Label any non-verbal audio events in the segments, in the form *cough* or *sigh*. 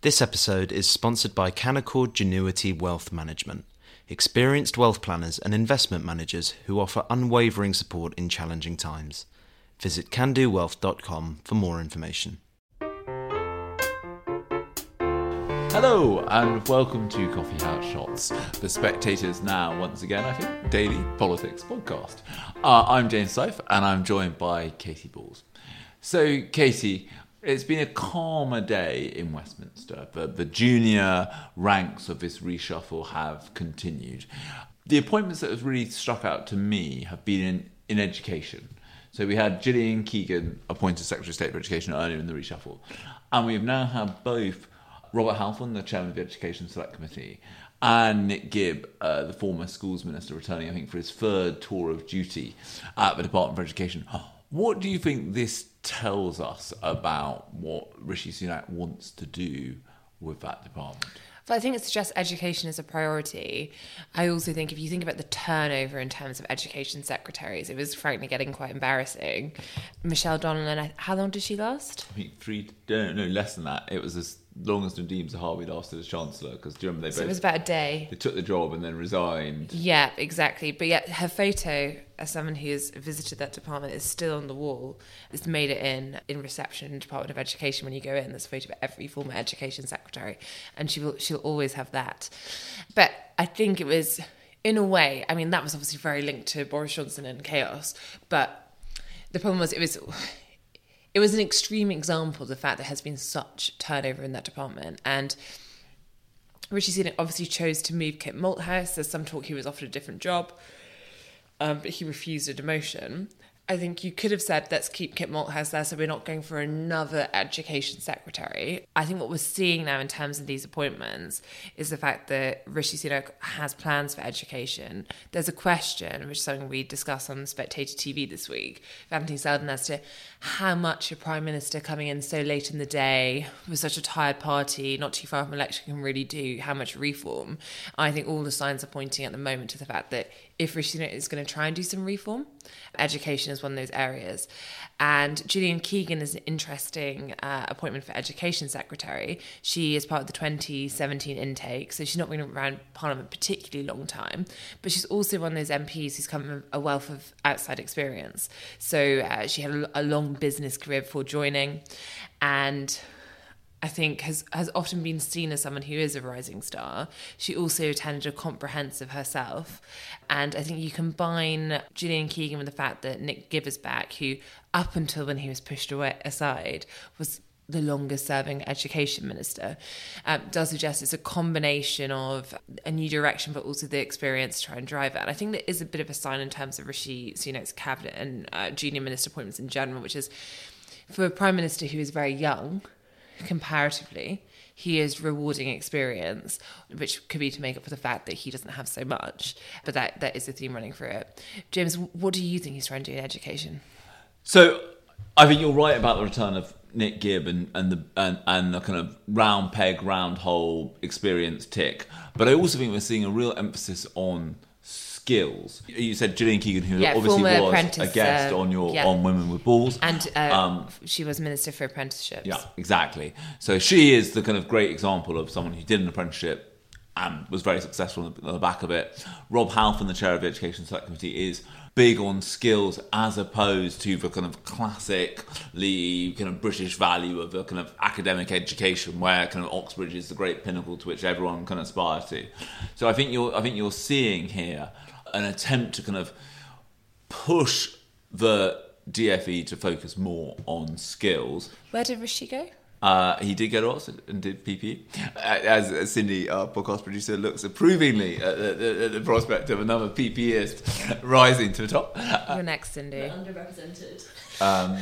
This episode is sponsored by Canaccord Genuity Wealth Management, experienced wealth planners and investment managers who offer unwavering support in challenging times. Visit candowealth.com for more information. Hello and welcome to Coffee House Shots, the Spectators Now, once again, I think, daily politics podcast. Uh, I'm James Forsyth and I'm joined by Katy Balls. So, Katy, it's been a calmer day in Westminster. The, the junior ranks of this reshuffle have continued. The appointments that have really struck out to me have been in, in education. So we had Gillian Keegan appointed Secretary of State for Education earlier in the reshuffle. And we've now had both Robert Halfon, the chairman of the Education Select Committee, and Nick Gibb, uh, the former schools minister, returning, I think, for his third tour of duty at the Department for Education. What do you think this tells us about what Rishi Sunak wants to do with that department? But I think it suggests education is a priority. I also think if you think about the turnover in terms of education secretaries, it was frankly getting quite embarrassing. Michelle Donelan, how long did she last? I think three, no, no, less than that. It was as long as Nadhim Zahawi lasted as Chancellor, because do you remember they so both... it was about a day. They took the job and then resigned. Yeah, exactly. But yet her photo, as someone who has visited that department, is still on the wall. It's made it in in reception Department of Education when you go in. There's a photo of every former education secretary, and she will she'll always have that. But I think it was, in a way, I mean that was obviously very linked to Boris Johnson and chaos, but the problem was it was it was an extreme example of the fact there has been such turnover in that department. And Rishi Sunak obviously chose to move Kit Malthouse. There's some talk he was offered a different job, um, but he refused a demotion. I think you could have said, let's keep Kit Malthouse there so we're not going for another education secretary. I think what we're seeing now in terms of these appointments is the fact that Rishi Sunak has plans for education. There's a question, which is something we discussed on Spectator TV this week, Anthony Seldon, as to how much a Prime Minister coming in so late in the day with such a tired party, not too far from election, can really do, how much reform. I think all the signs are pointing at the moment to the fact that if Rishi is going to try and do some reform, education is one of those areas. And Gillian Keegan is an interesting uh, appointment for Education Secretary. She is part of the 2017 intake, so she's not been around Parliament particularly long time, but she's also one of those MPs who's come from a wealth of outside experience. So uh, she had a, a long business career before joining, and I think has has often been seen as someone who is a rising star. She also attended a comprehensive herself, and I think you combine Gillian Keegan with the fact that Nick Gibb is back, who up until when he was pushed away aside was the longest serving education minister, um, does suggest it's a combination of a new direction, but also the experience to try and drive it. And I think that is a bit of a sign in terms of Rishi Sunak's cabinet and uh, junior minister appointments in general, which is for a prime minister who is very young comparatively, he is rewarding experience, which could be to make up for the fact that he doesn't have so much. But that that is the theme running through it. James, what do you think he's trying to do in education? So I think you're right about the return of Nick Gibb and, and the and, and the kind of round peg, round hole experience tick. But I also think we're seeing a real emphasis on skills. You said Gillian Keegan, who Yeah, obviously was a guest uh, on your yeah. on Women with Balls. And uh, Um, she was minister for apprenticeships. Yeah, exactly. So she is the kind of great example of someone who did an apprenticeship and was very successful on the, back of it. Rob Halfon, the chair of the Education Select Committee, is big on skills as opposed to the kind of classically kind of British value of the kind of academic education, where kind of Oxbridge is the great pinnacle to which everyone can aspire to. So I think you're I think you're seeing here an attempt to kind of push the DFE to focus more on skills. Where did Rishi go? Uh, he did go to Oxford and did PPE. As, as Cindy, our podcast producer, looks approvingly at the, at the prospect of another PPEist rising to the top. You're next, Cindy. underrepresented. Um,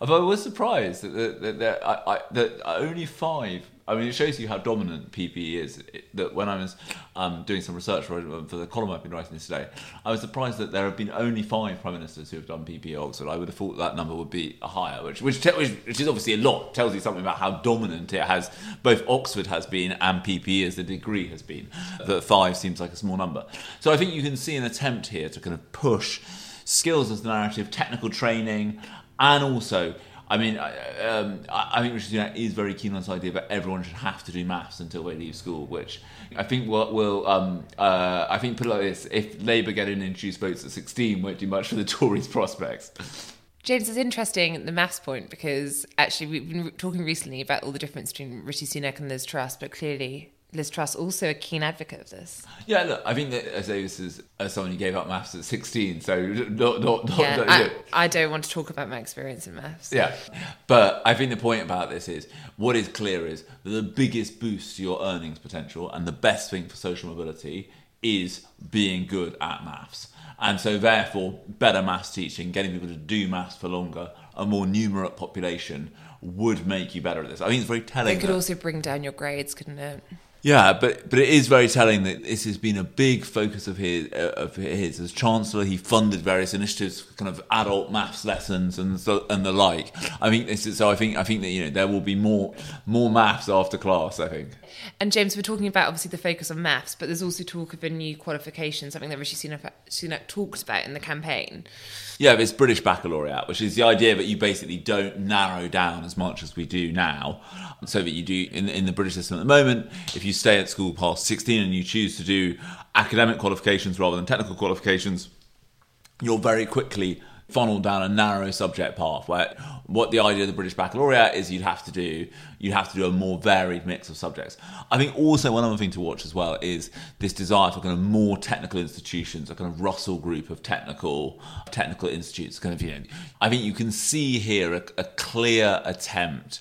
although I was surprised that, that, that, I, I, that only five. I mean, it shows you how dominant PPE is. It- that when I was um, doing some research for, the column I've been writing today, I was surprised that there have been only five prime ministers who have done PPE at Oxford. I would have thought that number would be higher, which which, te- which which is obviously a lot. Tells you something about how dominant it has. Both Oxford has been and PPE as the degree has been. That five seems like a small number. So I think you can see an attempt here to kind of push skills as the narrative, technical training, and also I mean, I, um, I think Rishi Sunak is very keen on this idea that everyone should have to do maths until they leave school, which I think will, will um, uh, I think put it like this: if Labour get in and introduce votes at 16, won't do much for the *laughs* Tories' prospects. James, it's interesting the maths point because actually we've been talking recently about all the difference between Rishi Sunak and Liz Truss, but clearly Liz Truss also a keen advocate of this. Yeah, look, I think that I say this is as someone who gave up maths at 16, so not, not, not, Yeah, not- I, I don't want to talk about my experience in maths. Yeah, but I think the point about this is what is clear is that the biggest boost to your earnings potential and the best thing for social mobility is being good at maths. And so, therefore, better maths teaching, getting people to do maths for longer, a more numerate population would make you better at this. I think it's very telling. It could also bring down your grades, couldn't it? Yeah, but but it is very telling that this has been a big focus of his. Uh, of his as chancellor, he funded various initiatives, kind of adult maths lessons and so, and the like. I think this is so. I think I think that you know there will be more more maths after class. I think. And James, we're talking about obviously the focus on maths, but there's also talk of a new qualification, something that Rishi Sunak, Sunak talked about in the campaign. Yeah, it's British baccalaureate, which is the idea that you basically don't narrow down as much as we do now. So that you do in, in the British system at the moment, if you stay at school past 16 and you choose to do academic qualifications rather than technical qualifications, you're very quickly funneled down a narrow subject path where what the idea of the British Baccalaureate is you'd have to do you'd have to do a more varied mix of subjects. I think also one other thing to watch as well is this desire for kind of more technical institutions, a kind of Russell group of technical technical institutes. Kind of you know, I think you can see here a, a clear attempt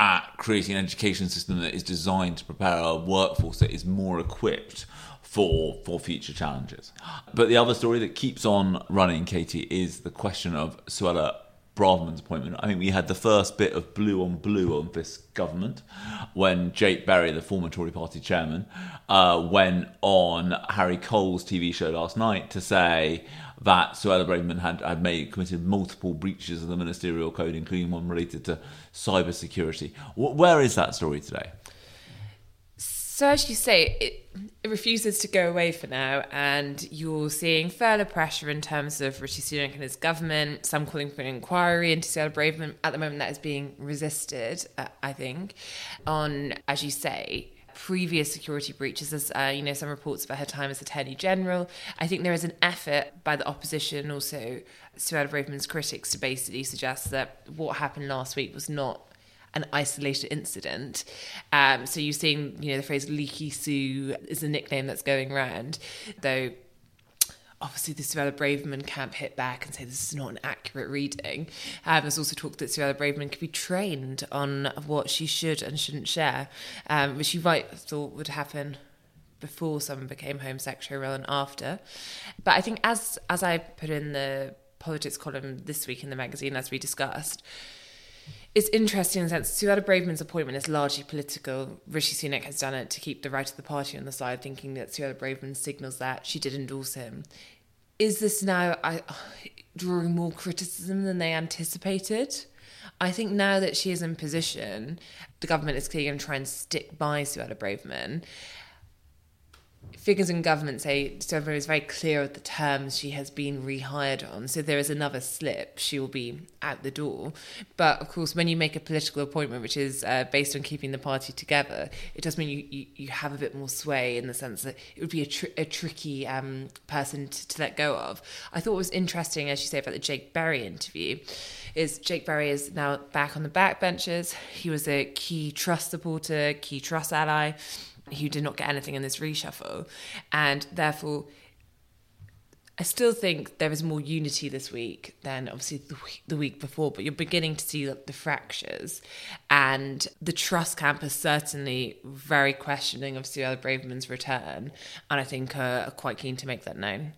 at creating an education system that is designed to prepare a workforce that is more equipped for for future challenges. But the other story that keeps on running, Katy, is the question of Suella Braverman's appointment. I think we had the first bit of blue on blue on this government when Jake Berry, the former Tory party chairman, uh, went on Harry Cole's TV show last night to say that Suella Braverman had, had made committed multiple breaches of the ministerial code, including one related to cyber security. Where is that story today? So as you say, it, it refuses to go away for now, and you're seeing further pressure in terms of Rishi Sunak and his government. Some calling for an inquiry into Suella Braverman. At the moment, that is being resisted. Uh, I think on, as you say. Previous security breaches, as uh, you know, some reports about her time as Attorney General. I think there is an effort by the opposition, also Suella Braverman's critics, to basically suggest that what happened last week was not an isolated incident. Um, so you're seeing, you know, the phrase "leaky Sue" is a nickname that's going around, though. Obviously, the Suella Braverman camp hit back and say this is not an accurate reading. Um, there's also talk that Suella Braverman could be trained on what she should and shouldn't share, um, which you might have thought would happen before someone became Home Secretary rather than after. But I think, as as I put in the politics column this week in the magazine, as we discussed, it's interesting in the sense Suella Braverman's appointment is largely political. Rishi Sunak has done it to keep the right of the party on the side, thinking that Suella Braverman signals that she did endorse him. Is this now I, *sighs* drawing more criticism than they anticipated? I think now that she is in position, the government is clearly going to try and stick by Suella Braverman figures in government say Stover is very clear of the terms she has been rehired on. So there is another slip, she will be out the door. But of course, when you make a political appointment, which is uh, based on keeping the party together, it does mean you, you, you, have a bit more sway in the sense that it would be a, tr- a tricky um, person to, to let go of. I thought was interesting, as you say, about the Jake Berry interview. Is Jake Berry is now back on the backbenches. He was a key Truss supporter, key Truss ally who did not get anything in this reshuffle. And therefore, I still think there is more unity this week than obviously the week, the week before, but you're beginning to see the fractures. And the Truss camp is certainly very questioning of Suella Braverman's return, and I think uh, are quite keen to make that known.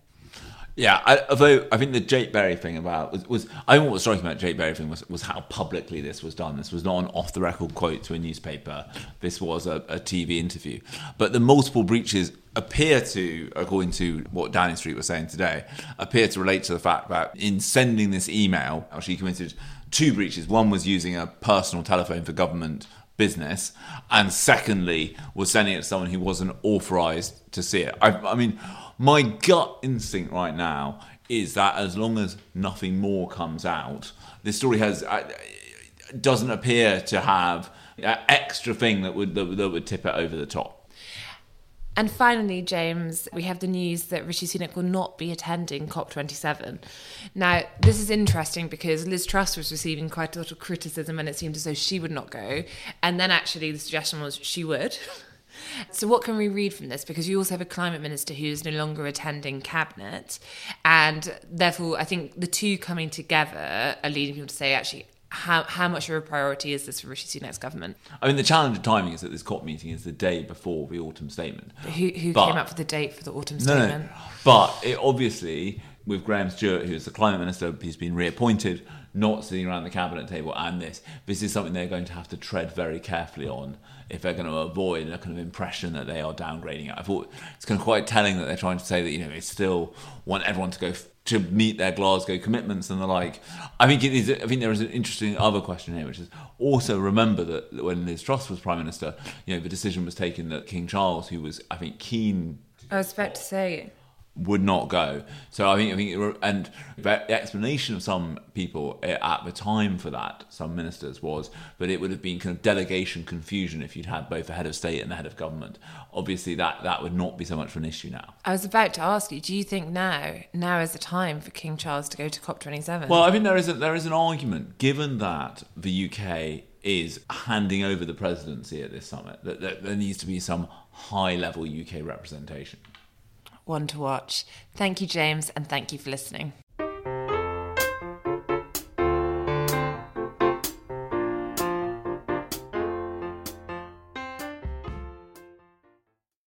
Yeah, I, although I think the Jake Berry thing about was, was I think what was striking about Jake Berry thing was, was how publicly this was done. This was not an off the record quote to a newspaper. This was a, a, TV interview. But the multiple breaches appear to, according to what Downing Street was saying today, appear to relate to the fact that in sending this email, she committed two breaches. One was using a personal telephone for government business, and secondly was sending it to someone who wasn't authorised to see it. I, I mean my gut instinct right now is that as long as nothing more comes out, this story has. Uh, doesn't appear to have an extra thing that would that, that would tip it over the top. And finally, James, we have the news that Rishi Sunak will not be attending COP27. Now, this is interesting because Liz Truss was receiving quite a lot of criticism and it seemed as though she would not go. And then actually, the suggestion was she would. *laughs* So, what can we read from this? Because you also have a climate minister who is no longer attending cabinet, and therefore, I think the two coming together are leading people to say, actually, how, how much of a priority is this for Rishi Sunak's government? I mean, the challenge of timing is that this COP meeting is the day before the autumn statement. Who, who But- came up with the date for the autumn No, statement? no. But it obviously, with Graham Stuart, who's the climate minister, he's been reappointed, not sitting around the cabinet table, and this, this is something they're going to have to tread very carefully on if they're going to avoid a kind of impression that they are downgrading it. I thought it's kind of quite telling that they're trying to say that you know they still want everyone to go f- to meet their Glasgow commitments and the like. I think it is. I think there is an interesting other question here, which is also remember that when Liz Truss was prime minister, you know the decision was taken that King Charles, who was I think keen I was about to say, would not go. So I think I think were- and the explanation of some people eh, at the time for that, some ministers was that it would have been kind of delegation confusion if you'd had both the head of state and the head of government. Obviously, that that would not be so much of an issue now. I was about to ask you, do you think now, now is the time for King Charles to go to COP27? Well, I think there is a, there is an argument given that the UK is handing over the presidency at this summit that, that there needs to be some high level UK representation. One to watch. Thank you, James, and thank you for listening.